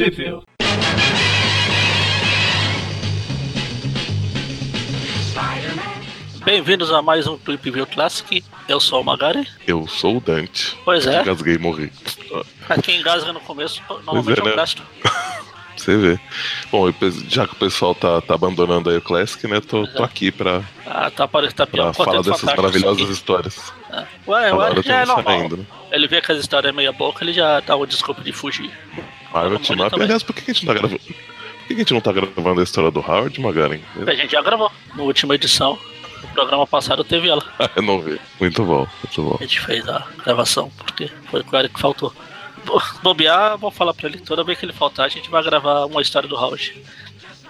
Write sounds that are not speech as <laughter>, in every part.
Sheffield. Bem-vindos a mais um Tweep View Classic. Eu sou o Magari. Eu sou o Dante. Pois é. Engasguei e morri. Pra quem engasga no começo, normalmente é, né? um gasto. <laughs> Você vê. Bom, já que o pessoal tá, tá abandonando aí o Classic, né? Tô, tô aqui pra, Ah, tá, pare- tá pior pra falar dessas maravilhosas histórias. É. Ué, Agora ué, já é normal. saindo, né? Ele vê que as histórias é meia boca, ele já dá uma desculpa de fugir. Marvel Team Up. Aliás, por que a gente não tá gravando? Por que a gente não tá gravando a história do Howard, Magaren? A gente já gravou na última edição. No programa passado teve ela. <laughs> eu não vi. Muito bom, muito bom. A gente fez a gravação, porque foi o Eric que faltou. Bo- Bobear, vou falar pra ele, toda vez que ele faltar, a gente vai gravar uma história do Howard.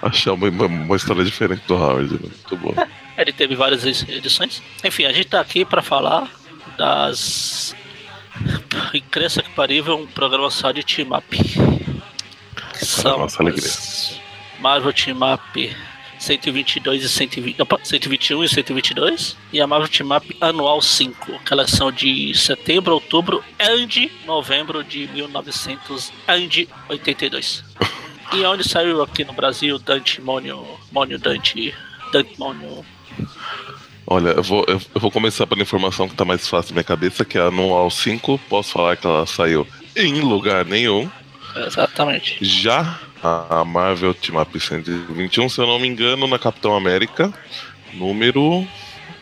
Achei uma, uma, uma história diferente do Howard, né? muito bom. Ele teve várias edições. Enfim, a gente tá aqui pra falar das. E cresça que parível, um programa só de team up. São Marvel Team Up 122 e 120, opa, 121 e 122 e a Marvel Team Up Anual 5, que elas são de setembro, outubro e novembro de 1982. e onde saiu aqui no Brasil Dante Mônio, Mônio Dante, Dante Mônio Olha, eu vou, eu, eu vou começar pela informação que tá mais fácil na minha cabeça, que é a Anual 5. Posso falar que ela saiu em lugar nenhum. Exatamente. Já a Marvel Team Up 121, se eu não me engano, na Capitão América, número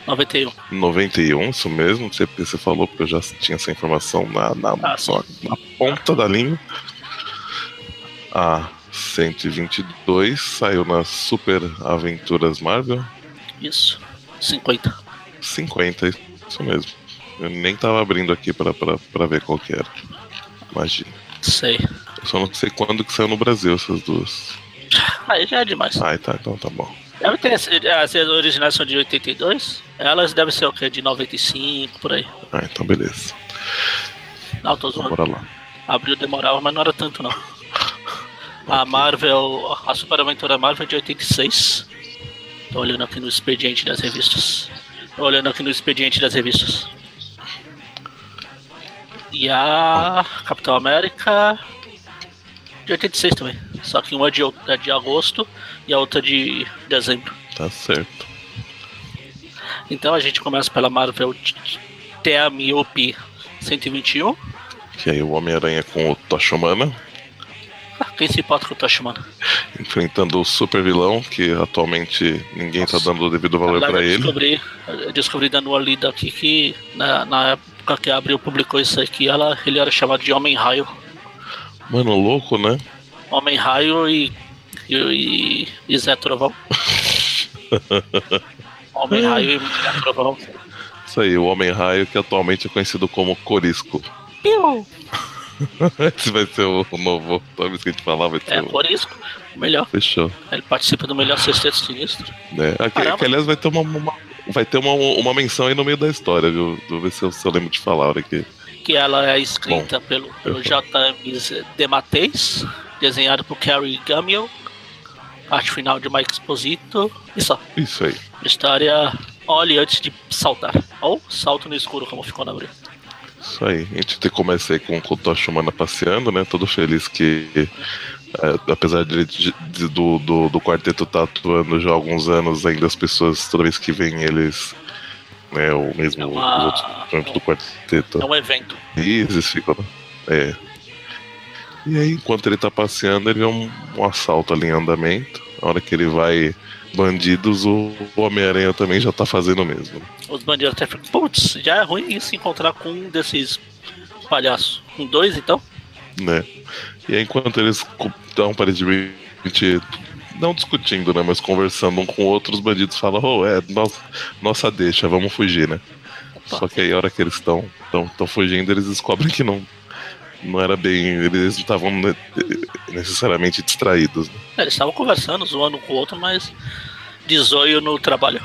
91. 91, isso mesmo, não sei porque você falou, porque eu já tinha essa informação na, na, Ah, só na ponta da língua. A 122 saiu nas Super Aventuras Marvel Isso. 50. 50, isso mesmo. Eu nem tava abrindo aqui pra, pra, pra ver qual que era. Imagina. Sei. Eu só não sei quando que saiu no Brasil essas duas. Aí já é demais. Ai, tá, então tá bom. Deve ter. As originais são de 82. Elas devem ser o quê? De 95, por aí. Ah, então beleza. Não, tô zoando. bora lá. Abril demorava, mas não era tanto não. <laughs> A Marvel, a Super Aventura Marvel é de 86. Tô olhando aqui no expediente das revistas. Tô olhando aqui no expediente das revistas. E a Capitão América de 86 também. Só que uma é de, é de agosto e a outra de dezembro. Tá certo. Então a gente começa pela Marvel Teamiop 121. Que aí o Homem-Aranha com o Toshimana Ah, Quem se importa com o Toshimana? enfrentando o super vilão, que atualmente ninguém tá dando o devido valor eu ele. descobri, eu descobri dando uma lida aqui que na, na época que a Abril publicou isso aqui, ela, ele era chamado de Homem-Raio. Mano, louco, né? Homem-Raio e, e, e, e Zé Trovão. <laughs> Homem-Raio e Zé Trovão. Isso aí, o Homem-Raio, que atualmente é conhecido como Corisco. Piu! Esse vai ser o novo. Toda vez que a gente falar, vai ser É, o. por isso, o melhor. Fechou. Ele participa do melhor sexteto sinistro. né? Aqui, que, aliás, vai ter uma, uma- vai ter uma, uma menção aí no meio da história, viu? Vou ver se eu, se eu lembro de falar a hora que. Que ela é escrita pelo, pelo J.M. Demateis, desenhado por Carrie Gamiel. Parte final de Mike Exposito. E só. Isso aí. História olhe antes de saltar. Ou salto no escuro, como ficou na abril. Isso aí. A gente tem comecei com o Toshimana passeando, né? Todo feliz que. é, apesar de, de- de- do, do, do quarteto estar atuando já há alguns anos, ainda as pessoas, toda vez que vêm eles. Né, o mesmo É uma- os outros membros do quarteto. É um evento. Eles ficam. É. E aí, enquanto ele tá passeando, ele vê um, um assalto ali em andamento. Na hora que ele vai bandidos, o o Homem-Aranha também já tá fazendo o mesmo. Os bandidos até ficam, putz, já é ruim se encontrar com um desses palhaços. Com dois, então? né? E aí, enquanto eles estão aparentemente não discutindo, né, mas conversando um com o outro, os bandidos falam: "Oh, é nossa, nossa deixa, vamos fugir, né?" Só que aí, a hora que eles estão estão fugindo, eles descobrem que não não era bem, eles não estavam ne- necessariamente distraídos. né? É, Eles estavam conversando, zoando um com o outro, mas de no trabalho.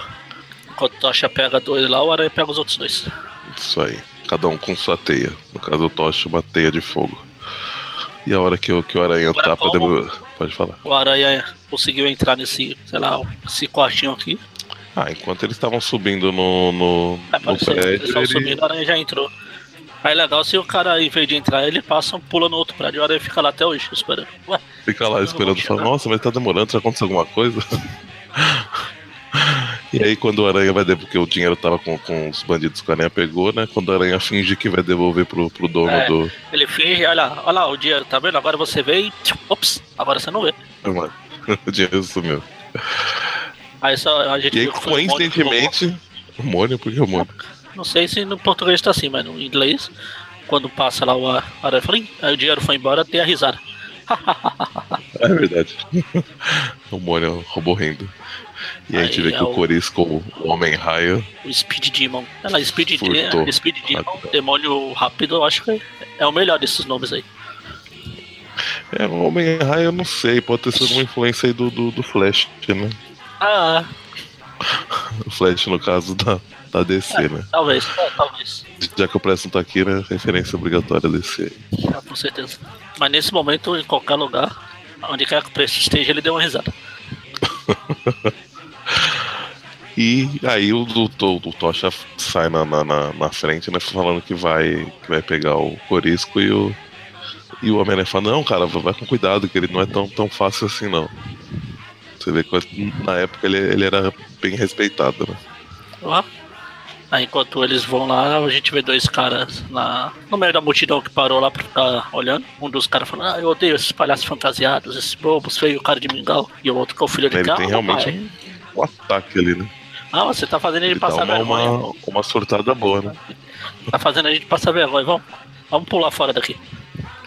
Enquanto o Tocha pega dois lá, o Aranha pega os outros dois. Isso aí, cada um com sua teia. No caso, o Tocha uma teia de fogo. E a hora que o, que o aranha Agora tá Pode falar. O Aranha conseguiu entrar nesse, sei lá, esse quartinho aqui. Ah, enquanto eles estavam subindo no, no, É, no ser, eles prédio, estão ele... subindo, o Aranha já entrou. Aí legal se o cara, em vez de entrar, ele passa, pula no outro prédio, a aranha fica lá até hoje, esperando. Ué, Fica lá esperando, fala, nossa, mas tá demorando, já aconteceu alguma coisa? <laughs> E aí quando o Aranha vai devolver, porque o dinheiro tava com, com os bandidos que o Aranha pegou, né? Quando o Aranha finge que vai devolver pro, pro dono É. do. ele finge, olha, olha lá, o dinheiro, tá vendo? Agora você vê e. Ops, agora você não vê. Mano, <laughs> o dinheiro sumiu. Aí só a gente E aí, coincidentemente. O Mônio, por que o Mônio? Não sei se no português tá assim, mas no inglês, quando passa lá o aranha, fala, "Ih, aí o dinheiro foi embora, tem a risada. <laughs> É verdade. <laughs> o Mônio roubou rindo. E aí a gente Aí vê é que o o- Corisco, o Homem Raio, O Speed Demon. Ela, Speed, Furtou. De Speed Demon, demônio rápido, eu acho que é o melhor desses nomes aí. É, o Homem Raio eu não sei, pode ter sido uma influência aí do, do, do Flash, né? Ah, <laughs> O Flash, no caso da, da DC, né? talvez, é, talvez. Já que o Preston tá aqui, né? Referência obrigatória DC. Ah, com certeza. Mas nesse momento, em qualquer lugar, onde quer que o preço esteja, ele deu uma risada. <laughs> E aí o, o, o, o Tocha sai na, na, na, frente, né? Falando que vai, que vai pegar o Corisco e o. E o Homem-Aranha fala, não, cara, vai com cuidado, que ele não é tão, tão fácil assim não. Você vê que na época ele, ele era bem respeitado, né? Ó. Aí enquanto eles vão lá, a gente vê dois caras na, no meio da multidão que parou lá pra ficar olhando. Um dos caras falando, ah, eu odeio esses palhaços fantasiados, esses bobos, feio cara de mingau. E o outro que é o filho de Ele "Ah, tem realmente pai, um ataque ali, né? Ah, você tá fazendo ele Ele passar uma, vergonha. uma, uma surtada boa, né? Tá fazendo a gente passar vergonha, vamos. Vamos pular fora daqui.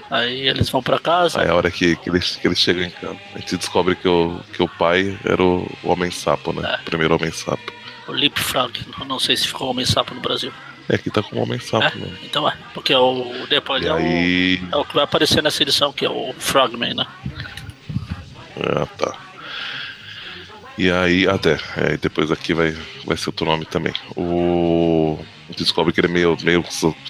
Aí eles vão pra casa. Aí a hora que, que, eles, que eles chegam em campo, a gente descobre que o, que o pai era o, o Homem-Sapo, né? É. O primeiro Homem-Sapo. O Leapfrog, não- não sei se ficou homem sapo no Brasil. É, aqui tá com o É? Homem-Sapo, né? Então é, porque o depois E é, aí. o, é o que vai aparecer nessa edição, que é o Frogman, né? Ah, tá. E aí, até, é, depois aqui vai, vai ser outro nome também. O. Descobre que ele é meio, meio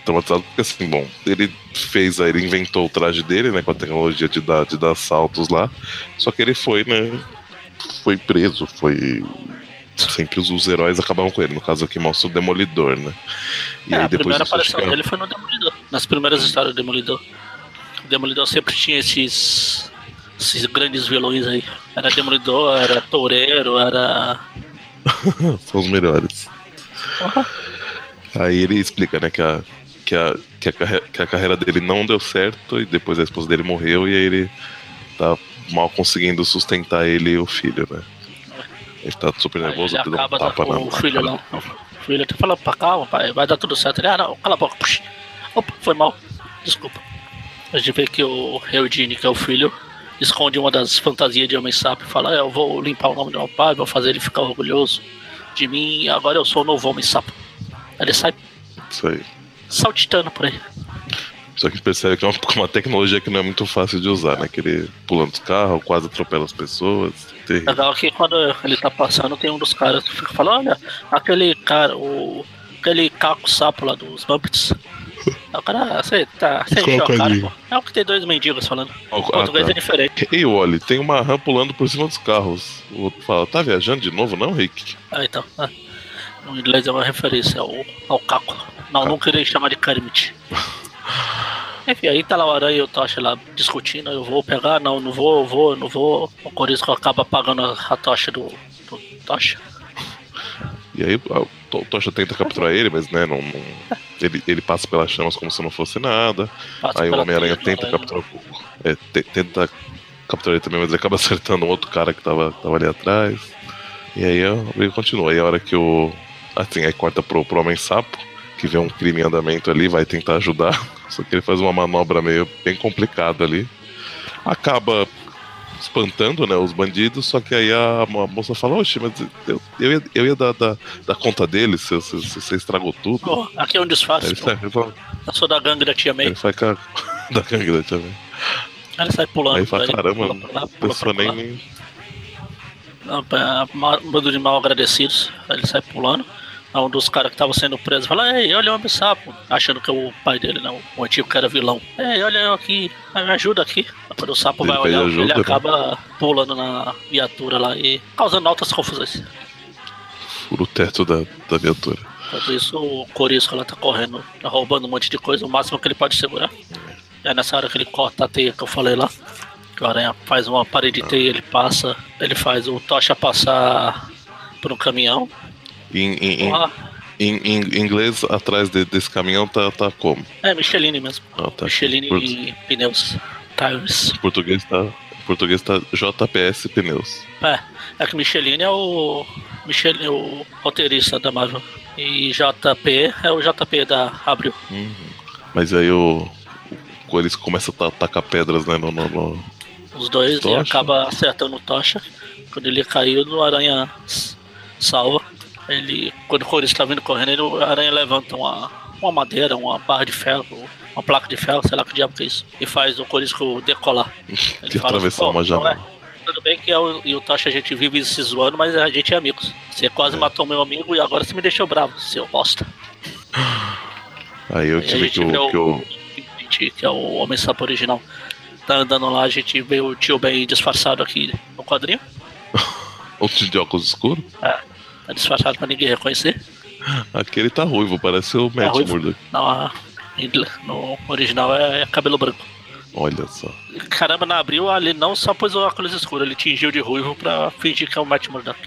traumatizado, porque assim, bom, ele fez aí, ele inventou o traje dele, né, com a tecnologia de dar, de dar saltos lá, só que ele foi, né, foi preso, foi. Sempre os, os heróis acabavam com ele, no caso aqui mostra o Demolidor, né? E É, aí a primeira aparição chega- dele foi no Demolidor. Nas primeiras histórias do Demolidor. O Demolidor sempre tinha esses, esses grandes vilões aí. Era Demolidor, era Toureiro, era. <laughs> são os melhores. Aí ele explica, né, que a, que a, que a, carre- que a carreira dele não deu certo e depois a esposa dele morreu e aí ele tá mal conseguindo sustentar ele e o filho, né? Ele tá super nervoso, ele dá um tapa na o filho não. O filho tá falando pra calma, pai, vai dar tudo certo. Ele, ah não, cala a boca. Puxa. Opa, foi mal. Desculpa. A gente vê que o Eugene, que é o filho, esconde uma das fantasias de homem sapo e fala, "É, eu vou limpar o nome do meu pai, vou fazer ele ficar orgulhoso de mim agora eu sou o novo homem sapo. Ele sai aí. saltitando por aí. Só que a gente percebe que é uma, <laughs> uma tecnologia que não é muito fácil de usar, né? Que ele pulando os carros, quase atropela as pessoas. Terrível. Legal que quando ele tá passando, tem um dos caras que fica falando, olha, aquele cara, o. aquele caco sapo lá dos Muppets. Cara, você tá. Cara, carinho? pô. É o que tem dois mendigos falando. Ah, O português tá. é diferente. Ei, Wally, tem uma rã pulando por cima dos carros. O outro fala, tá viajando de novo, não, Rick? Ah, então. ah. No inglês é uma referência ao, ao caco. Não, não queria chamar de Kermit. <laughs> Enfim, aí tá lá o Aranha e o Tocha lá discutindo, eu vou pegar, não, não vou, eu vou, eu não vou. O Corisco acaba apagando a, tocha do, do Tocha. E aí o To- Tocha tenta capturar ele, mas né, não, não- <laughs> ele, ele passa pelas chamas como se não fosse nada. Passa Aí o Homem-Aranha tenta aí- capturar o. É, te- tenta capturar ele também, mas ele acaba <laughs> acertando um outro cara que tava, tava ali atrás. E aí briga continua. Aí a hora que o. Assim, aí corta pro, pro Homem Sapo, que vê um crime em andamento ali, vai tentar ajudar. <laughs> Só que ele faz uma manobra meio bem complicada ali. Acaba espantando né, os bandidos, só que aí a, a moça fala, oxe, mas eu, eu ia, eu ia dar, dar, dar conta deles se, você estragou tudo. Aqui é um disfarce, ele sai, ele fala- Eu sou da gangue da Tia May. ele sai da gangue também. Aí ele sai pulando. Aí fala, caramba, pula pra lá, pula pra nem. Não, é, Um bando de mal agradecidos. Aí ele sai pulando. Aí um dos caras que tava sendo preso fala: Ei, olha o homem sapo. Achando que é o pai dele, não. O antigo que era vilão. Ei, olha eu aqui. Me ajuda aqui. Quando o sapo Ele vai olhar, ajuda, ele né? acaba pulando na viatura lá e causando altas confusões. fura o teto da, da viatura. Enquanto isso, o Corisco ela tá correndo, tá roubando um monte de coisa, o máximo que ele pode segurar. É nessa hora que ele corta a teia que eu falei lá. Que o aranha faz uma parede de teia, ele passa, ele faz o tocha passar por um caminhão. Em, em, Ah, em- em inglês, atrás de- desse caminhão tá, tá como? é Micheline mesmo. Ah, tá. Micheline Por- e pneus. Tires. Em português tá, em português tá JPS Pneus. É, é que Micheline é o. Micheline, o roteirista da Marvel. E JP é o JP da Abril. Mas aí o, o Corisco começa a ta- tacar pedras, né? No, no, no- Os dois e Tocha. acaba acertando o Tocha. Quando ele caiu, o Aranha salva. Ele, quando o Coris está vindo correndo, ele, o Aranha levanta uma, uma madeira, uma barra de ferro, uma placa de ferro, sei lá que diabo que é isso, e faz o Corisco decolar. <laughs> Ele De atravessar "Pô, uma não janela." é- Tudo bem que eu e o Tocha a gente vive se zoando, mas a gente é amigos. Você quase É. matou meu amigo e agora você me deixou bravo, seu bosta. Aí eu tive que o. Que o que é o Homem Sapo original. Tá andando lá, a gente vê o tio Ben disfarçado aqui no quadrinho. <laughs> o tio de óculos escuros. É, tá disfarçado pra ninguém reconhecer. Aquele tá ruivo, parece o Matt ruivo? Murdock. Em- no original é, cabelo branco. Olha só. Caramba, na abril ali não só pôs o óculos escuro, ele tingiu de ruivo pra fingir que é o Matt Murdock.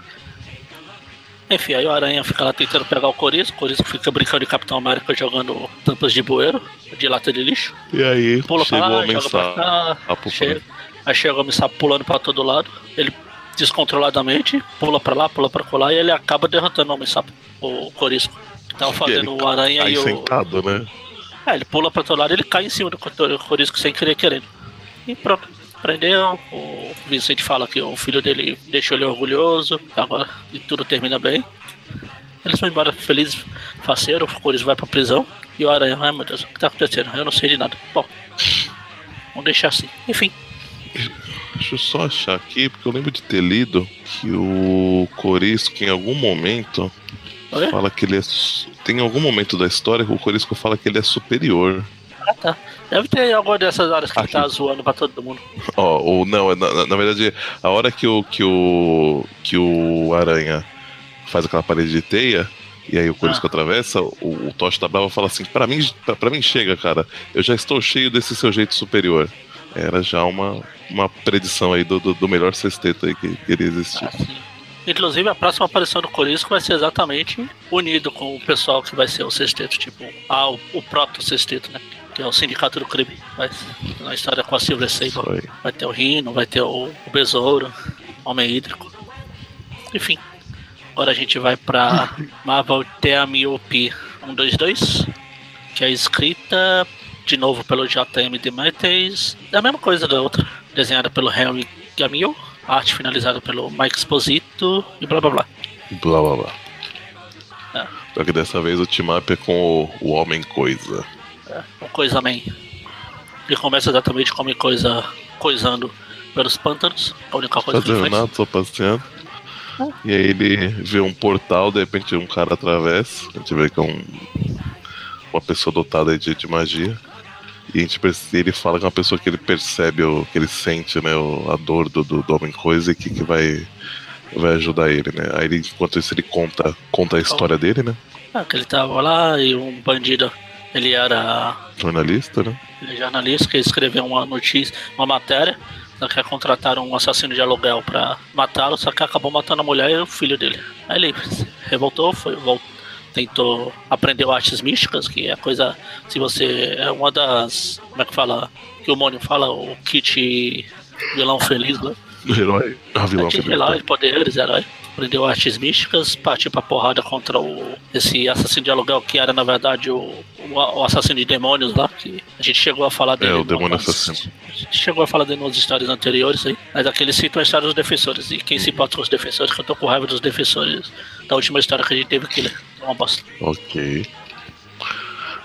Enfim, aí o Aranha fica lá tentando pegar o Corisco, o Corisco fica brincando de Capitão América jogando tampas de bueiro, de lata de lixo. E aí, Pula pra chegou o lá, homem joga pra sapo. cá, sapo chega, aí chega o homem sapo pulando pra todo lado, ele descontroladamente pula pra lá, pula pra colar e ele acaba derrotando o homem sapo, o Corisco. Tava fazendo o Aranha e o. sentado, né? É, ele pula pra todo lado e ele cai em cima do Cor- Corisco sem querer querendo. E pronto. Prendeu, o Vicente fala que o filho dele deixou ele orgulhoso, agora e tudo termina bem. Eles vão embora felizes, faceiro, o Corisco vai pra prisão. E o Aranha, ai meu Deus, o que tá acontecendo? Eu não sei de nada. Bom, vamos deixar assim. Enfim, Deixa eu só achar aqui, porque eu lembro de ter lido que o Corisco, em algum momento, fala que ele é. Tem algum momento da história que o Corisco fala que ele é superior. ah tá. Deve ter alguma dessas horas que ele Aqui. tá zoando pra todo mundo. Ó, ou não, é na, na- verdade, a hora que o, que o. que o Aranha faz aquela parede de teia. E aí o Corisco atravessa, o, o Tocha da Brava fala assim, pra mim, pra, pra mim chega, cara. Eu já estou cheio desse seu jeito superior. Era já uma, uma predição aí do, do, do melhor sexteto aí que iria existir. Assim. Inclusive, a próxima aparição do Corisco vai ser exatamente unido com o pessoal que vai ser o sexteto, tipo, ah, o, o proto-sexteto, né? Que é o Sindicato do Crime. Vai, na história com a Silver Sable. Vai ter o Rino, vai ter o, o Besouro, Homem Hídrico. Enfim. Agora a gente vai pra <laughs> Marvel Teamiope 122, que é escrita de novo pelo JM Demetes. É a mesma coisa da outra. Desenhada pelo Henry Gamil, arte finalizada pelo Mike Exposito e blá blá blá. Blá blá blá. É. Só que dessa vez o team-up é com o, o Homem Coisa. É, o Coisa Man. Ele começa exatamente como coisa coisando pelos pântanos. A única coisa que ele Fazendo faz. nada, só passeando. E aí ele vê um portal, de repente um cara atravessa. A gente vê que é um, uma pessoa dotada de, de magia. E a gente perce- ele fala que é uma pessoa que ele percebe, o, que ele sente, né, o- a dor do, do, do homem coisa e que, que vai, vai ajudar ele, né? Aí ele, enquanto isso ele conta, conta a história dele, né? Ah, que ele tava lá e um bandido. Ele era Jornalista, né? Ele é jornalista que escreveu uma notícia, uma matéria, só que contrataram um assassino de aluguel pra matá-lo, só que acabou matando a mulher e o filho dele. Aí ele revoltou, foi, vol- tentou aprender artes místicas, que é coisa. Se você. É uma das. Como é que fala? Que o Mônio fala, o kit vilão feliz, né? Herói. A vilão Kit que herói, poderes, herói. Aprendeu artes místicas, partiu pra porrada contra o, esse assassino de aluguel que era na verdade o, o, assassino de demônios lá, que a gente chegou a falar dele. É, o demônio assassino. A gente chegou a falar dele nas histórias anteriores aí, mas aqui eles citam a história dos defensores. E quem se importa com os defensores, que eu tô com raiva dos defensores da última história que a gente teve que ler. Uma bosta. Ok.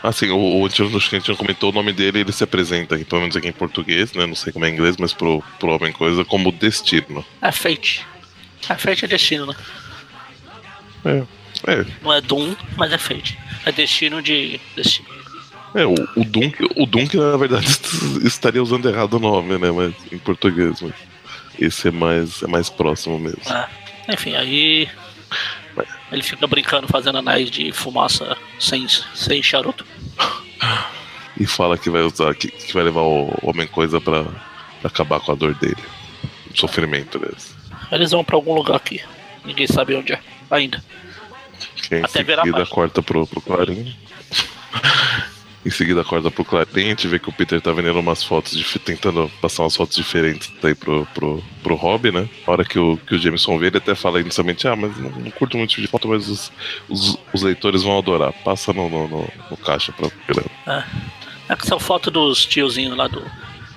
Assim, o, o Antônio acho que a gente não comentou o nome dele, ele se apresenta aqui, pelo menos aqui em português, né? Não sei como é em inglês, mas pro, pro Homem Coisa, como Destino. É Fate. É Fate é destino, né? É. É, Não é Doom, mas é Fate. É destino de destino. é o, o Dunk, o Dunk, na verdade, <laughs> estaria usando errado o nome, né? Mas em português, mas esse é mais, é mais próximo mesmo. É. Enfim, aí Ele fica brincando, fazendo anéis de fumaça sem, sem charuto. <laughs> E fala que vai usar, que, que vai levar o Homem-Coisa pra, pra acabar com a dor dele. O sofrimento deles. Eles vão pra algum lugar aqui. Ninguém sabe onde é ainda. Que em Até virar seguida corta pro, pro Clarim. Em seguida corta pro gente vê que o Peter tá vendendo umas fotos, dif- tentando passar umas fotos diferentes aí pro, pro, pro Rob, né? A hora que o, que o Jameson vê, ele até fala inicialmente, ah, mas não, não curto muito tipo de foto, mas os, os, os leitores vão adorar. Passa no, no, no, no caixa pra pra- É que são fotos dos tiozinhos lá do,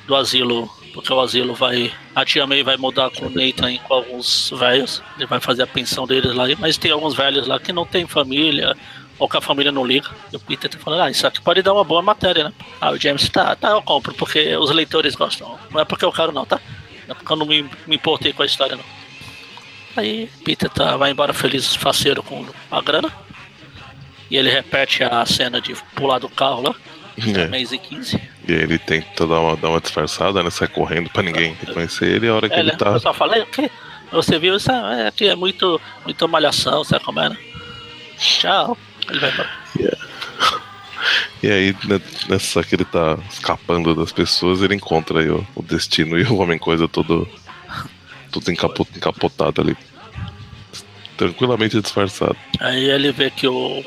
do asilo. Porque o asilo vai. A tia May vai mudar com o Nathan com alguns velhos. Ele vai fazer a pensão deles lá. Mas tem alguns velhos lá que não tem família. Ou que a família não liga. E o Peter tá falando, ah, isso aqui pode dar uma boa matéria, né? Ah, o James, tá, tá, eu compro, porque os leitores gostam. Não é porque eu quero, não, tá? Não é porque eu não me, me importei com a história, não. Aí Peter tá, vai embora feliz, faceiro com a grana. E ele repete a cena de pular do carro lá. É. Maze 15. E aí ele tenta dar uma, dar uma disfarçada, né? Sai correndo pra ninguém reconhecer ele. A hora que É, ele né? tá. Fala, "É, o quê? Você viu isso? É, aqui é muito, muito malhação, sabe como é, né? Tchau. Ele vai embora. E aí, né, nessa que ele tá escapando das pessoas, ele encontra aí o, o destino e o Homem-Coisa todo, todo encapo- encapotado ali. Tranquilamente disfarçado. Aí ele vê que o,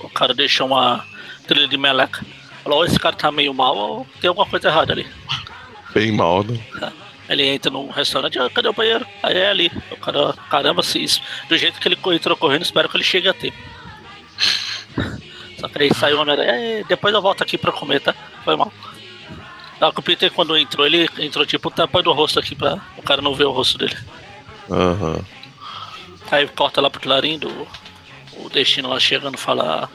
o cara deixou uma trilha de meleca. Falou, "Ou esse cara tá meio mal ou tem alguma coisa errada ali. Bem mal, né? Ele entra num restaurante, ah, cadê o banheiro? Aí é ali. O cara, caramba, se isso. Do jeito que ele entrou correndo, espero que ele chegue a tempo. Só que aí saiu o homem "É, depois eu volto aqui pra comer, tá? Foi mal. Não, que o Peter quando entrou, ele entrou tipo tapando o rosto aqui pra o cara não ver o rosto dele. Aham. Aí corta lá pro Clarim do o destino lá chegando fala.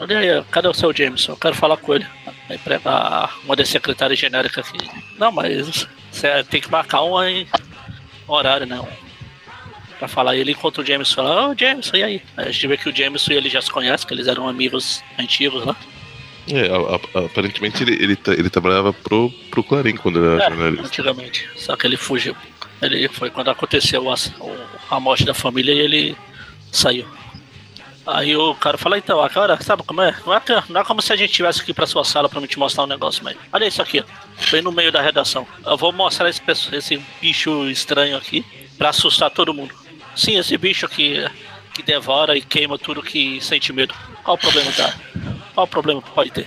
Olha aí, cadê o seu Jameson? Eu quero falar com ele. Aí prega uma das secretárias genéricas aqui. Não, mas você tem que marcar um horário, né? Pra falar. E ele encontra o Jameson e fala, ô Jameson, e aí? A gente vê que o Jameson e ele já se conhecem, que eles eram amigos antigos lá. É, a- a- aparentemente ele, ele, tra- ele trabalhava pro, pro Clarim quando ele era É, jornalista. antigamente. Só que ele fugiu. Ele foi quando aconteceu a, a morte da família e ele saiu. Aí o cara fala, então, agora, sabe como é? Não é, que- não é como se a gente tivesse aqui pra sua sala pra me te mostrar um negócio, mas olha isso aqui, ó, bem no meio da redação. Eu vou mostrar esse, esse bicho estranho aqui pra assustar todo mundo. Sim, esse bicho que, que devora e queima tudo que sente medo. Qual o problema da. Qual o problema que pode ter?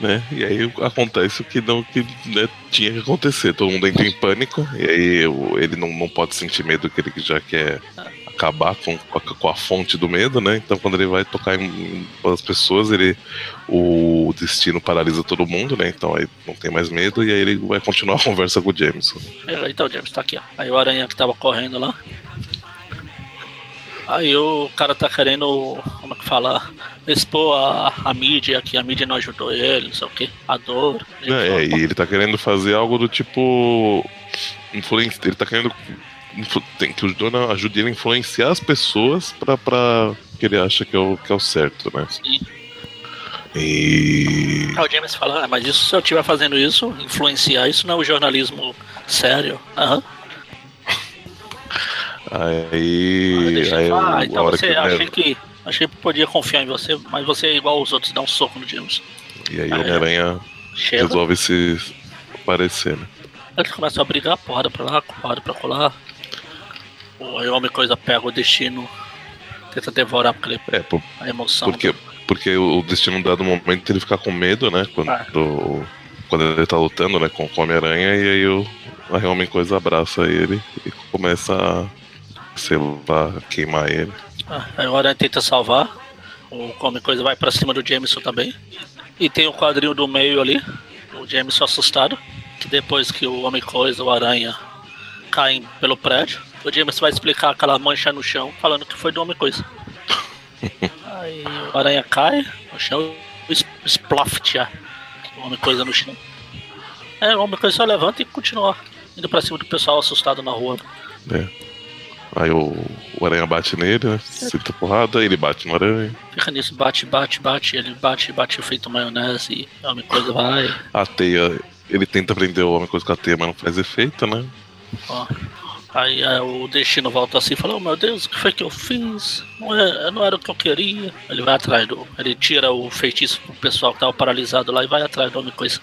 né? E aí acontece o que não que né, tinha que acontecer. Todo mundo entra em pânico e aí o- ele não, não pode sentir medo que ele já quer acabar com, com, a, com a fonte do medo, né? Então quando ele vai tocar em, em as pessoas, ele o destino paralisa todo mundo, né? Então aí não tem mais medo e aí ele vai continuar a <laughs> conversa com o Jameson. Então, James, tá aqui, ó. Aí o aranha que tava correndo lá. Aí o cara tá querendo, como é que fala? Expor a, a mídia, que a mídia não ajudou ele, não sei o que, a dor. É, e ele tá querendo fazer algo do tipo. Influência. Ele tá querendo tem que o Jonah ajude ele a influenciar as pessoas pra, pra que ele acha que é o, que é o certo, né? Sim. E. Aí o James fala, ah, mas isso se eu estiver fazendo isso, influenciar, isso não é o jornalismo sério. Aham. Aí. Aí o- Ah, a então você que, achei que. Achei que podia confiar em você, mas você é igual aos outros, dá um soco no James. E aí o Homem-Aranha resolve se aparecer, né? Eles começam a brigar, porrada pra lá, porrada pra colar. O aí homem coisa pega o destino, tenta devorar porque ele- É, por- a emoção. porque, porque o destino dado momento ele fica com medo, né? Quando, Ah. quando ele tá lutando né, com, com o Homem-Aranha, e aí o aí o Homem Coisa abraça ele e começa a, sei lá, queimar ele. Ah, aí o Aranha tenta salvar. O Homem Coisa vai pra cima do Jameson também. E tem o quadrinho do meio ali, o Jameson assustado. Que depois que o Homem Coisa, o Aranha, caem pelo prédio, o Jameson vai explicar aquela mancha no chão, falando que foi do Homem Coisa. <laughs> Aí o Aranha cai no chão e es- splaft a- o Homem Coisa no chão. É, o Homem Coisa só levanta e continua indo pra cima do pessoal assustado na rua. né? Aí o, o Aranha bate nele, né? Sinta porrada, ele bate no Aranha. Fica nisso, bate, bate, bate, ele bate, bate feito maionese e a Homem Coisa vai. A teia, ele tenta prender o Homem Coisa com a teia, mas não faz efeito, né? Ó. Aí é, o destino volta assim e fala, oh meu Deus, o que foi que eu fiz? Não, é, não era o que eu queria. Ele vai atrás do. Ele tira o feitiço pro pessoal que tava paralisado lá e vai atrás do homem coisa.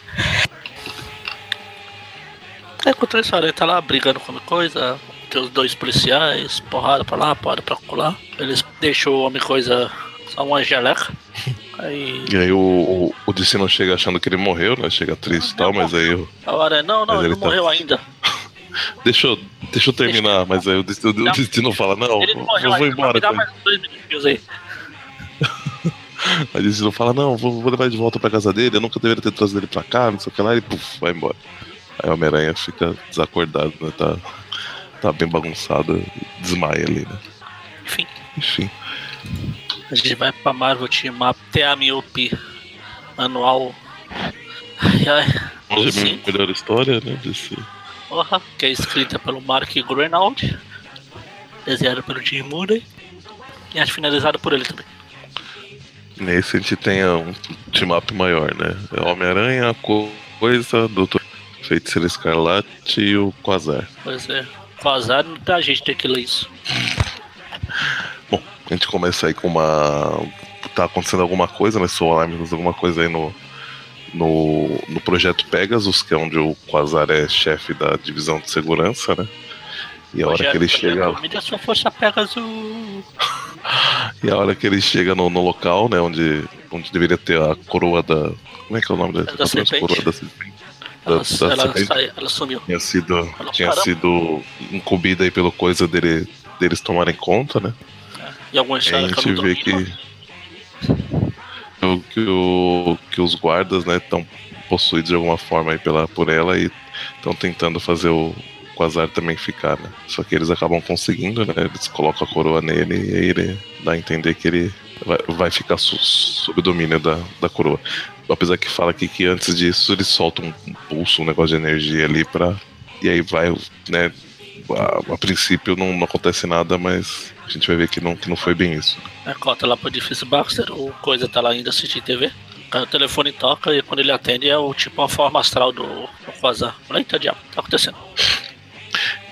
É, enquanto isso, ele tá lá brigando com a coisa, os dois policiais, porrada pra lá, porrada pra lá. Eles deixam o homem coisa só uma geleca. <laughs> Aí... E aí o, o, o Destino chega achando que ele morreu, né? Chega triste e tal, mas aí. Eu... A hora não, não, ele, ele não tá... morreu ainda. <laughs> deixa, eu, deixa eu terminar, deixa... mas aí o Destino, o Destino fala, não, eu vou ainda, embora. Me dá mais dois minutinhos aí. <laughs> Aí o Destino fala, não, vou, vou levar ele de volta pra casa dele, eu nunca deveria ter trazido ele pra cá, não sei o que lá, e puf, vai embora. Aí o Homem-Aranha fica desacordado, né? Tá, tá bem bagunçado, desmaia ali, né? Enfim. Enfim. A gente vai pra Marvel Team Up até a Miope anual. Ai, ai. Hoje é a melhor história, né? Desse... Porra, que é escrita pelo Mark Greenwald, desenhada pelo Jim Mooney e acho finalizada por ele também. Nesse a gente tem um team up maior, né? É Homem-Aranha, Coisa, Doutor Feiticeiro Escarlate e o Quasar. Pois é, Quasar não dá gente ter que ler isso. Bom, a gente começa aí com uma. Tá acontecendo alguma coisa, né? Sou alarmes, alguma coisa aí no, no, no projeto Pegasus, que é onde o Quasar é chefe da divisão de segurança, né? E a hora que ele chega. Me sua força Pegasus! <laughs> e a hora que ele chega no, no, local, né? Onde, onde deveria ter a coroa da. Como é que é o nome da, da serpente? Coroa da serpente. Da, ela, da ela, ela sumiu. Tinha sido, ela tinha sido incumbida aí pelo coisa dele, deles tomarem conta, né? E algumas a gente vê que, que, o, que os guardas, né, estão possuídos de alguma forma aí pela, por ela e estão tentando fazer o Quasar também ficar, né? Só que eles acabam conseguindo, né? Eles colocam a coroa nele e aí ele dá a entender que ele vai, vai ficar su, sob o domínio da, da coroa. Apesar que fala aqui que antes disso eles soltam um pulso, um negócio de energia ali pra. E aí vai, né? A, a princípio não, não acontece nada, mas a gente vai ver que não, que não foi bem isso. É, cota lá pro edifício Baxter, o coisa tá lá ainda assistindo TV. O telefone toca e quando ele atende é o tipo uma forma astral do, do Quasar. Eita diabo, tá acontecendo. <laughs>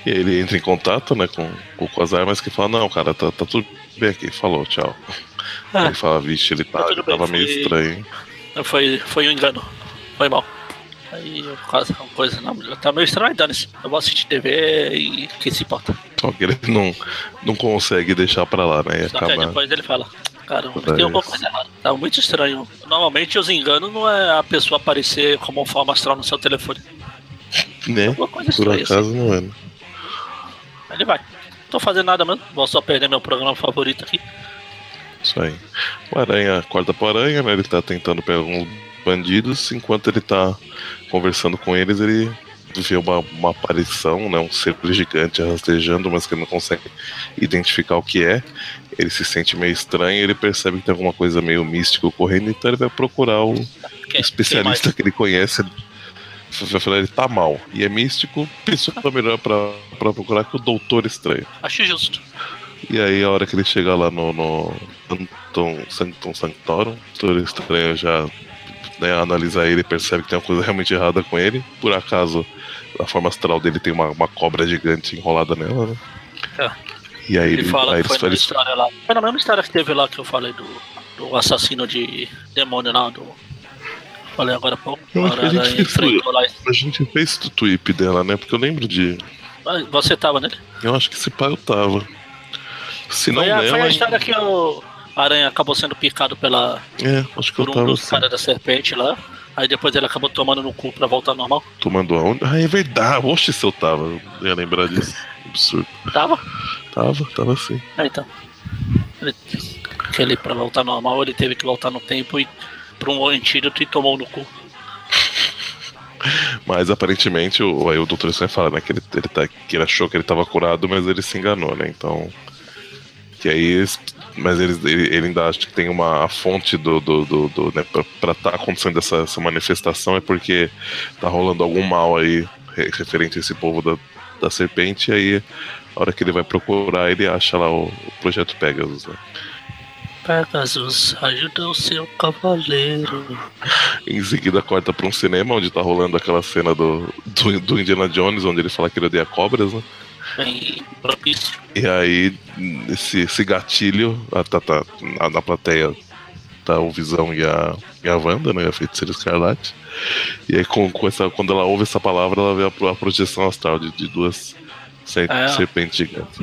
E ele entra em contato, né, com, com o Quasar, mas que fala, não, cara, tá, tá tudo bem aqui, falou, tchau. Ah, ele fala, vixe, ele, tá, tá ele tava meio estranho. Foi, foi um engano, foi mal. Aí eu quase uma coisa, não, tá meio estranho, dane-se. Eu vou assistir TV e quem se importa. Só que ele não, não consegue deixar pra lá, né? Só acaba... que depois ele fala, caramba, tem alguma coisa errada. Tá muito estranho. Normalmente os enganos não é a pessoa aparecer como forma astral no seu telefone. Né? Por estranha, acaso assim. não é. Né? Ele vai. Não tô fazendo nada mesmo, vou só perder meu programa favorito aqui. Isso aí. O Aranha acorda pro Aranha, né? Ele tá tentando pegar alguns bandidos, enquanto ele tá conversando com eles, ele vê uma, uma aparição, né, um ser gigante rastejando, mas que ele não consegue identificar o que é. Ele se sente meio estranho, ele percebe que tem alguma coisa meio mística ocorrendo, então ele vai procurar o que, especialista que ele conhece. Vai falar, ele tá mal. E é místico, pensou que melhor pra, pra procurar que o Doutor Estranho. Acho justo. E aí, a hora que ele chega lá no, no Sanctum, Sanctum Sanctorum, o Doutor Estranho já né, analisa ele e percebe que tem uma coisa realmente errada com ele. Por acaso, a forma astral dele tem uma, uma cobra gigante enrolada nela, né? É. E aí ele, ele fala aí que foi, na história lá. foi na mesma história que teve lá que eu falei do, do assassino de demônio lá, do. Falei agora há pouco. Eu acho que a, gente fez, lá. a gente fez o tweet dela, né? Porque eu lembro de. Ah, você tava nele? Eu acho que esse pai eu tava. Se não foi, a, nela, foi a história que eu aranha acabou sendo picado pela. É, acho que por eu um tava dos assim. caras da serpente lá. Aí depois ele acabou tomando no cu pra voltar normal. Tomando aonde? Ah, é verdade. Oxe, se eu tava. Eu ia lembrar disso. Absurdo. Tava? Tava, tava sim. É, então. Ele, ele, pra voltar normal, ele teve que voltar no tempo e pra um antídoto e tomou no cu. <laughs> Mas aparentemente o, aí o Dr. Estranho fala, né, que ele, ele, tá, que ele achou que ele tava curado, mas ele se enganou, né? Então. Que aí mas eles, ele, ele, ainda acha que tem uma fonte do, do, do, do né, para estar tá acontecendo essa, essa, manifestação é porque tá rolando algum mal aí referente a esse povo da, da serpente, e aí a hora que ele vai procurar, ele acha lá o, o projeto Pegasus, né? Pegasus, ajuda o seu cavaleiro. Em seguida corta para um cinema onde tá rolando aquela cena do, do, do, Indiana Jones, onde ele fala que ele odeia cobras, né? Propício. E aí, esse, esse gatilho, a, tá, tá, na, na plateia tá o Visão e a, e a Wanda, né? A feiticeira escarlate. E aí, com, com essa, quando ela ouve essa palavra, ela vê a, a projeção astral de, de duas É. serpentes gigantes.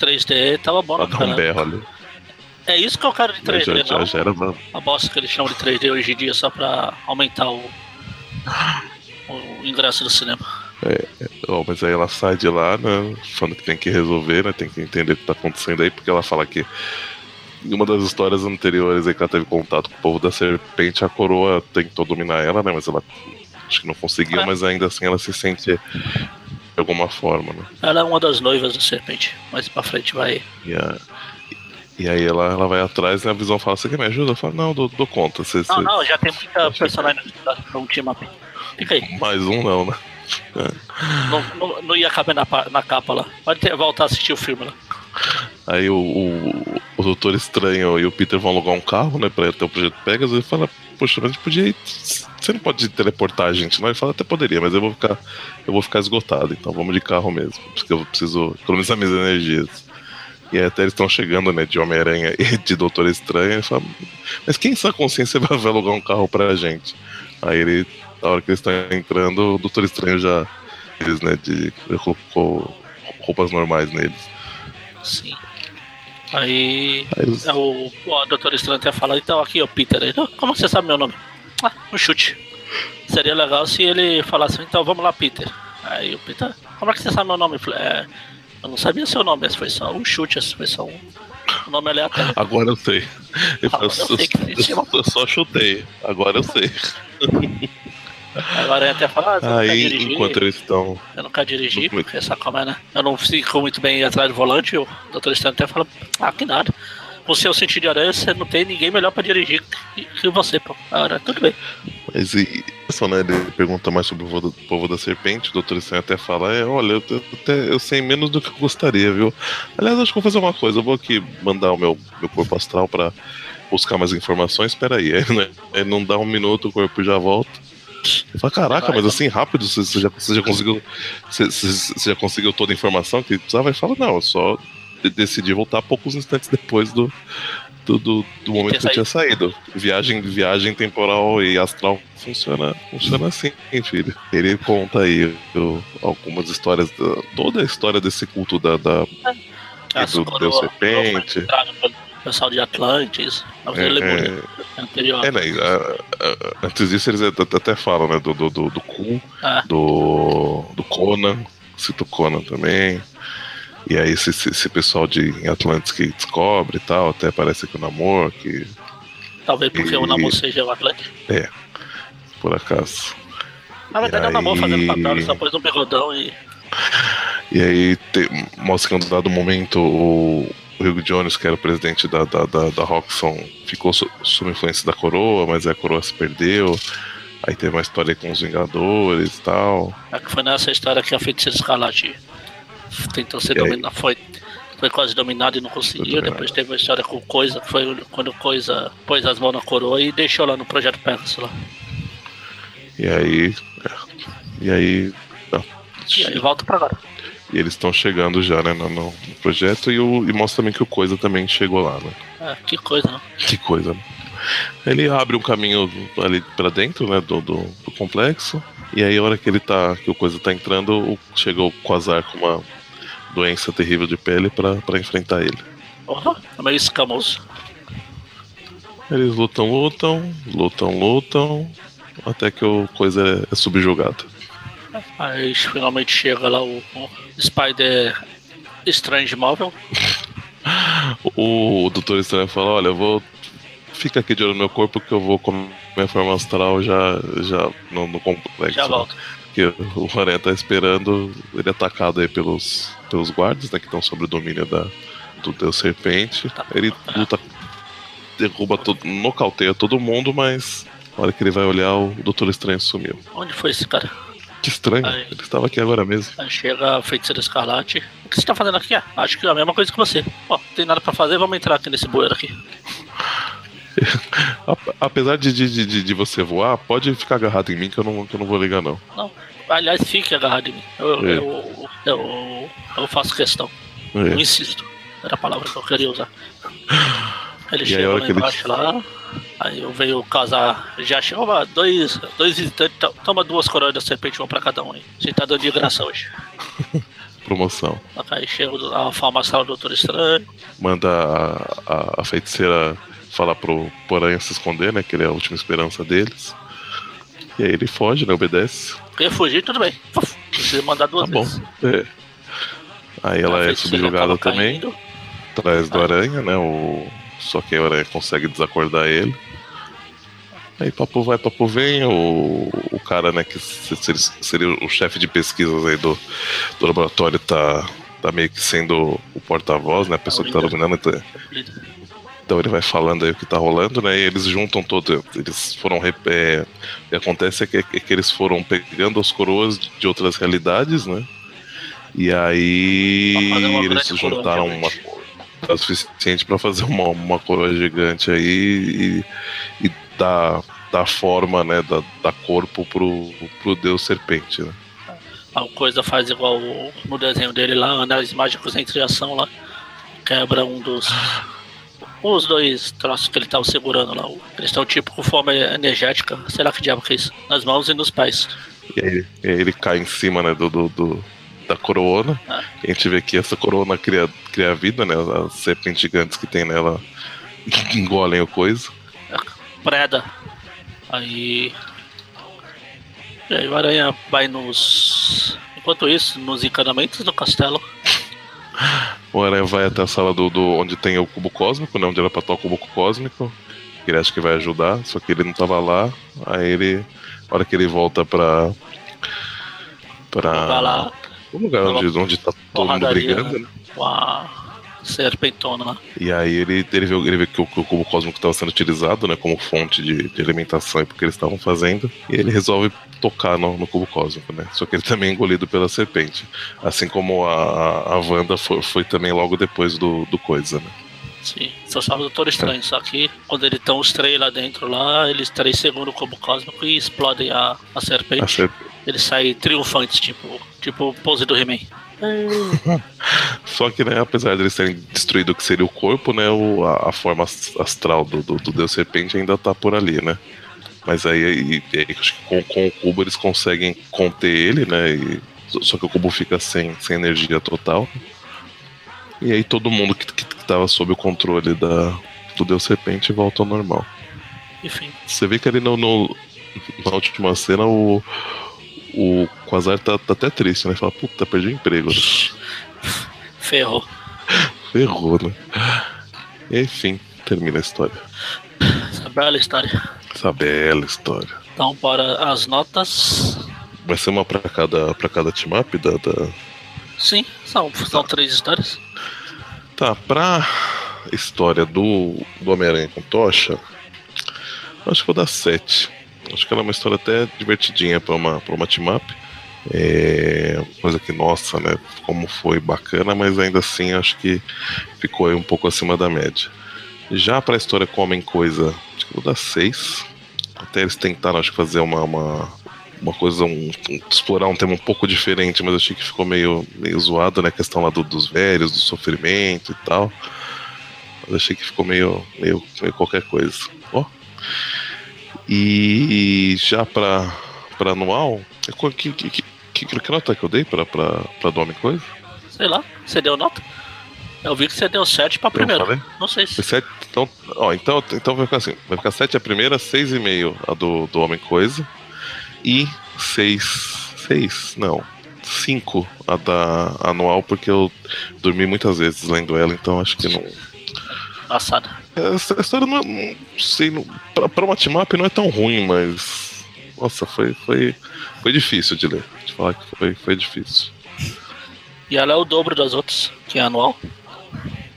3D tava bom na dá um cara. berro ali. É isso que é o cara de 3D, Já, já, já era uma- A bosta que eles chamam de 3D hoje em dia só pra aumentar o, o ingresso do cinema. Ó, mas aí ela sai de lá, né? Falando que tem que resolver, né? Tem que entender o que tá acontecendo aí, porque ela fala que em uma das histórias anteriores aí que ela teve contato com o povo da serpente, a coroa tentou dominar ela, né? Mas ela acho que não conseguiu, É. mas ainda assim ela se sente de alguma forma, né? Ela é uma das noivas da serpente. Mais pra frente vai. E, a- e aí ela, ela vai atrás e a visão fala, você quer me ajuda? Eu falo, não, dou, dou conta. Você, Não, você- não, já tem muita personagem team up. Fica aí. Mais um não, né? Não, não, não ia caber na, na capa lá. Pode ter, voltar a assistir o filme lá. Aí o, o, o Doutor Estranho e o Peter vão alugar um carro, né, pra ir até o Projeto Pegasus, e fala, poxa, a gente podia ir. Você não pode teleportar a gente, não? Ele fala, até poderia, mas eu vou ficar. Eu vou ficar esgotado, então vamos de carro mesmo. Porque eu preciso economizar minhas energias. E até eles estão chegando, né, de Homem-Aranha e de Doutor Estranho, e fala, mas quem em sua consciência <laughs> vai alugar um carro pra gente? Aí ele, na hora que eles estão entrando, o Doutor Estranho já. Eles, né, de. colocou roupas normais neles. Sim. Aí. Aí eles, O, o Doutor Estranho até fala, então aqui, ó, Peter. "Não, Como você sabe meu nome? Ah, um chute. Seria legal se ele falasse, então vamos lá, Peter. Aí o Peter, como é que você sabe meu nome? Eu "É, eu não sabia seu nome, esse foi só um chute, esse foi só um, um nome aleatório. Agora eu sei. Ele Agora falou, eu sei chama- eu só chutei. Agora eu sei. <laughs> Agora ele até fala, ah, você quer Aí, dirigir? enquanto eles estão. Eu não quero dirigir, Muito porque sabe como é, né? Eu não fico muito bem atrás do volante, o Doutor Estranho até fala, ah, que nada. Com o seu sentido de aranha, você não tem ninguém melhor pra dirigir que, você, pô. Agora, tudo bem. Mas e, só, né, ele pergunta mais sobre o povo, da serpente. O Doutor Estranho até fala: é, olha, eu, eu até, eu sei menos do que eu gostaria, viu? Aliás, acho que eu vou fazer uma coisa. Eu vou aqui mandar o meu, meu corpo astral pra buscar mais informações. Espera aí. Aí, né, aí não dá um minuto, o corpo já volta. Eu falo, caraca, Vai, mas vai. assim, rápido, você, você já, você já conseguiu. Você, você- já conseguiu toda a informação que precisava? Ele fala, não, eu só de- decidi voltar poucos instantes depois do, do, do, do momento que eu tinha saído. Viagem, viagem temporal e astral funciona, funciona assim, filho. Ele conta aí o- algumas histórias, da- toda a história desse culto da, da, As do Deus Serpente. pelo pessoal de Atlantis, É, anterior. É, né? a- a- antes disso eles até falam, né? Do, do, do, do Ku, Ah. do, do Conan, cita o Conan também. E aí esse, esse, pessoal de em Atlantis que descobre e tal, até parece que o Namor, que Talvez porque o e- Namor seja o Atlântico. por acaso. Na verdade, E é o Namor fazendo aí- papel, ele só pôs um bigodão e. E aí te, mostra que em um dado momento o, o Hugh Jones, que era o presidente da, da, da, da Roxxon, ficou so- sob influência da coroa, mas a coroa se perdeu. Aí teve uma história com os Vingadores e tal. É que foi nessa história que a feiticeira escarlate tentou ser dominada. Foi, foi quase dominada e não conseguiu. Depois teve uma história com Coisa, que foi quando Coisa pôs as mãos na coroa e deixou lá no projeto Pegasus lá. E aí. é, E aí. ah, E aí volta pra agora. E eles estão chegando já, né, no, no- projeto e, o, e mostra também que o Coisa também chegou lá, né? É, que coisa, né? Que coisa. Ele abre um caminho ali pra dentro, né, do, do, do complexo. E aí, a hora que ele tá. que o Coisa tá entrando, o, chega o Quasar com uma doença terrível de pele pra, pra enfrentar ele. É meio escamoso. Eles lutam, lutam, lutam, lutam. Até que o Coisa é, é subjugado. Aí finalmente chega lá o, Spider Strange Móvel. O, Doutor Estranho fala, olha, eu vou. Fica aqui de olho no meu corpo que eu vou com minha forma astral já, já no, no complexo. Já volta. Porque o Aranha tá esperando ele é atacado aí pelos, pelos guardas, né? Que estão sob o domínio da, do Deus Serpente. Tá. Ele luta, derruba todo, nocauteia todo mundo, mas na hora que ele vai olhar, o Doutor Estranho sumiu. Onde foi esse cara? Que estranho, Aí. ele estava aqui agora mesmo. Aí chega a feiticeira escarlate. O que você tá fazendo aqui? Ah, acho que é a mesma coisa que você. Ó, não tem nada pra fazer, vamos entrar aqui nesse bueiro aqui. <laughs> Apesar de, de, de, de você voar, pode ficar agarrado em mim que eu não, que eu não vou ligar, não. Não. Aliás, fique agarrado em mim. Eu, É. eu, eu, eu faço questão. É. Eu insisto. Era a palavra que eu queria usar. <laughs> Ele E chegou lá que ele- embaixo lá. Aí eu veio casar. Já chegou dois, dois visitantes. to- Toma duas coroas da serpente, uma pra cada um aí. Gente tá dando de graça hoje. <laughs> Promoção. Aí chega a farmácia do Doutor Estranho. Manda a, a, a feiticeira falar pro, Aranha se esconder, né? Que ele é a última esperança deles. E aí ele foge, né? Obedece. Queria fugir, tudo bem. Precisa mandar Tá duas bom. vezes. É. Aí ela A é subjugada também, atrás do Aí. Aranha, né? O... Só que o Aranha consegue desacordar ele. Aí papo vai, papo vem, o, o cara, né, que se- se- seria o chefe de pesquisas aí do, do laboratório tá, tá meio que sendo o porta-voz, né? A pessoa que tá dominando. Então, então ele vai falando aí o que tá rolando, né? E eles juntam todos. Eles foram. É, o que acontece é que, é que eles foram pegando as coroas de outras realidades, né? E aí eles juntaram uma gigante. o suficiente pra fazer uma, uma coroa gigante aí e, e dar, dar forma, né? Dar, dar corpo pro, pro deus serpente, né? A coisa faz igual no desenho dele lá, anéis mágicos entre ação lá. Quebra um dos. Os dois troços que ele tava segurando lá. Eles estão tipo com forma energética, sei lá que diabo que é isso. Nas mãos e nos pés. E aí, e aí ele cai em cima, né, do, do, do- da coroa. Ah. E a gente vê que essa coroa cria, cria vida, né? As serpentes gigantes que tem nela <laughs> engolem o coisa. Preda. Aí. E aí o Aranha vai nos. Enquanto isso, nos encanamentos do castelo. O Aranha vai até a sala do, do onde tem o cubo cósmico, né? Onde era pra estar o cubo cósmico. Ele acha que vai ajudar, só que ele não tava lá. Aí ele. A hora que ele volta pra. pra. Vai lá, O lugar onde, onde tá todo mundo brigando, né? com a serpentona lá. E aí ele, ele, vê, ele vê que o, que o cubo cósmico estava sendo utilizado, né, como fonte de, de alimentação e porque eles estavam fazendo. E ele resolve tocar no, no cubo cósmico, né? Só que ele também é engolido pela serpente. Assim como a, a, a Wanda foi, foi também logo depois do, do coisa, né? Sim, só sabe o Doutor Estranho. Só que quando eles estão os três lá dentro, lá, eles três seguram o cubo cósmico e explodem a, a serpente. A serpente. Eles saem triunfantes, tipo, tipo pose do He-Man. <laughs> Só que, né, apesar de eles terem destruído o que seria o corpo, né, o, a, a forma as- astral do, do, do Deus Serpente ainda tá por ali, né? Mas aí, acho que com, com o cubo eles conseguem conter ele, né? E, só- só que o cubo fica sem, sem energia total. E aí todo mundo que, que, que tava sob o controle da, do Deus Serpente volta ao normal. Enfim, Você vê que ali no, no- na última cena o, o Quasar tá, tá até triste, né? Fala, puta, perdi o emprego. né? <laughs> ferrou. Ferrou, né? Enfim, termina a história. Essa bela história. Essa bela história. Então, para as notas. Vai ser uma pra cada, pra cada team-up da, da... Sim, são, são três histórias. Tá, pra história do, do Homem-Aranha com tocha, acho que vou dar 7. Acho que ela é uma história até divertidinha pra uma, pra uma team-up. É, coisa que, nossa, né? Como foi bacana, mas ainda assim acho que ficou aí um pouco acima da média. Já pra história com Homem Coisa, acho que vou dar 6. Até eles tentaram, acho que, fazer uma, uma, uma coisa, um, um- explorar um tema um pouco diferente, mas achei que ficou meio, meio zoado, né? A questão lá do- dos velhos, do sofrimento e tal. Mas achei que ficou meio, meio, meio qualquer coisa. Ó. E já pra, pra anual, é qu- que, que, que, que, nota que eu dei pra, pra, pra do Homem Coisa? Sei lá, você deu nota? Eu vi que você deu 7 pra primeira. falei? Não sei se. Então, ó, então, então vai ficar assim: vai ficar 7 a primeira, 6,5 a do, do Homem Coisa e 6. 6, não. 5 a da anual, porque eu dormi muitas vezes lendo ela, então acho que não. Passada. Essa história não, é- não sei, não, pra, pra uma team-up não é tão ruim, mas. Nossa, foi, foi, foi difícil de ler. Vou te falar que foi, foi difícil. E ela é o dobro das outras, que é anual.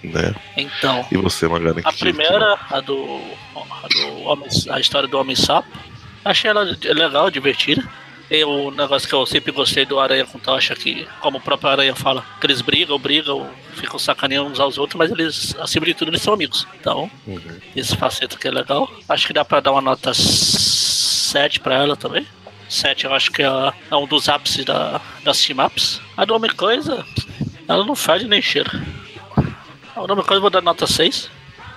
Né? Então, E você, Magari? a primeira, a do. A, do homem, a história do Homem Sapo. Achei ela legal, divertida. Tem o negócio que eu sempre gostei do Aranha com Tocha, que, como o próprio Aranha fala, que eles brigam, brigam, ficam sacaneando uns aos outros, mas eles, acima de tudo, eles são amigos. Então, Uhum. esse faceta que é legal. Acho que dá pra dar uma nota 7 pra ela também. 7 eu acho que é, é um dos ápices da, das team-ups. A nome coisa, ela não fede nem cheira. A nome coisa eu vou dar nota 6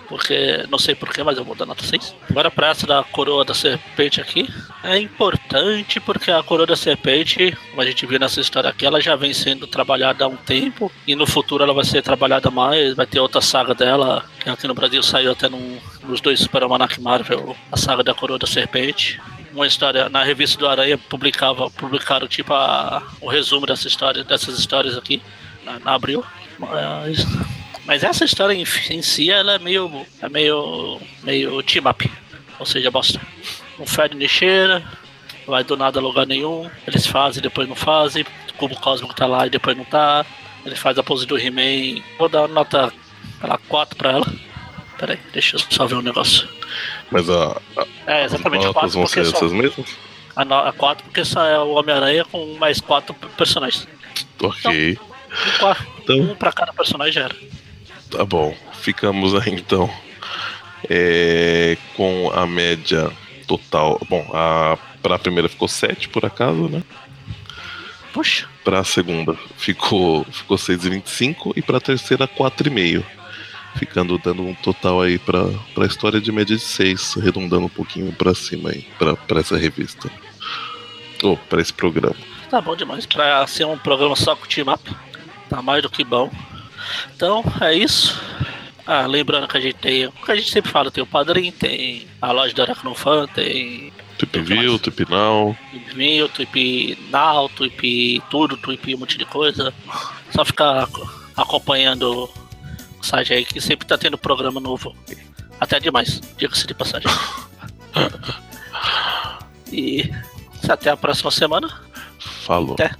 porque não sei porquê, mas eu vou dar nota 6. Agora pra essa da coroa da serpente aqui, é importante porque a coroa da serpente, como a gente viu nessa história aqui, ela já vem sendo trabalhada há um tempo e no futuro ela vai ser trabalhada mais, vai ter outra saga dela, que aqui no Brasil saiu até num, nos dois Super Marvel, a saga da coroa da serpente uma história na revista do Aranha publicava publicaram tipo a, o resumo dessa história dessas histórias aqui na, na abril mas mas essa história em, em si, ela é meio. É meio. meio team up. Ou seja, bosta. Não fede cheira, vai do nada a lugar nenhum. Eles fazem, depois não fazem. O cubo cósmico tá lá e depois não tá. Ele faz a pose do He-Man. Vou dar nota lá, 4 pra ela. Pera aí, deixa eu só ver um negócio. Mas a. a é, exatamente as 4 vão ser só, essas mesmas? a, no- a 4 porque só é o Homem-Aranha com mais 4 personagens. Ok. Um, qua- Então- um pra cada personagem era. Tá bom, ficamos aí então é, com a média total. Bom, a, pra primeira ficou 7 por acaso, né? Puxa, Pra segunda ficou, ficou 6,25 e pra terceira 4,5. Ficando dando um total aí pra, pra história de média de 6, arredondando um pouquinho pra cima aí, pra, pra essa revista. Ou pra esse programa. Tá bom demais. Pra ser um programa só com team up, tá mais do que bom. Então, é isso. Ah, lembrando que a gente tem, o que a gente sempre fala, tem o Padrim, tem a loja do Aracnofan, tem. Tweep Mil, Tweep Now, Tweep tudo, Tweep um monte de coisa. Só ficar acompanhando o site aí que sempre tá tendo programa novo. Até demais, diga-se de passagem. <laughs> E até a próxima semana. Falou. Até.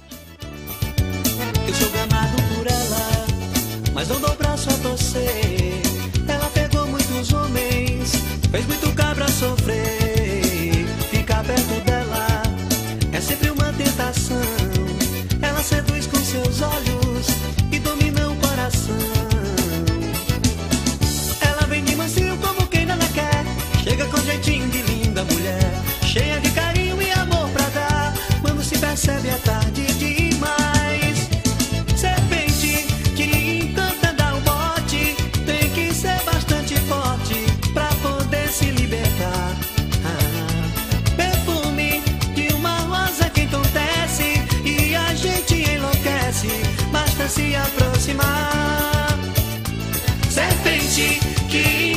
Mas não dou braço a torcer. Ela pegou muitos homens, fez muito cabra sofrer. Ficar perto dela é sempre uma tentação. Ela seduz com seus olhos e domina o coração. Ela vem de mansinho como quem nada quer. Chega com jeitinho de linda mulher, cheia de Serpente que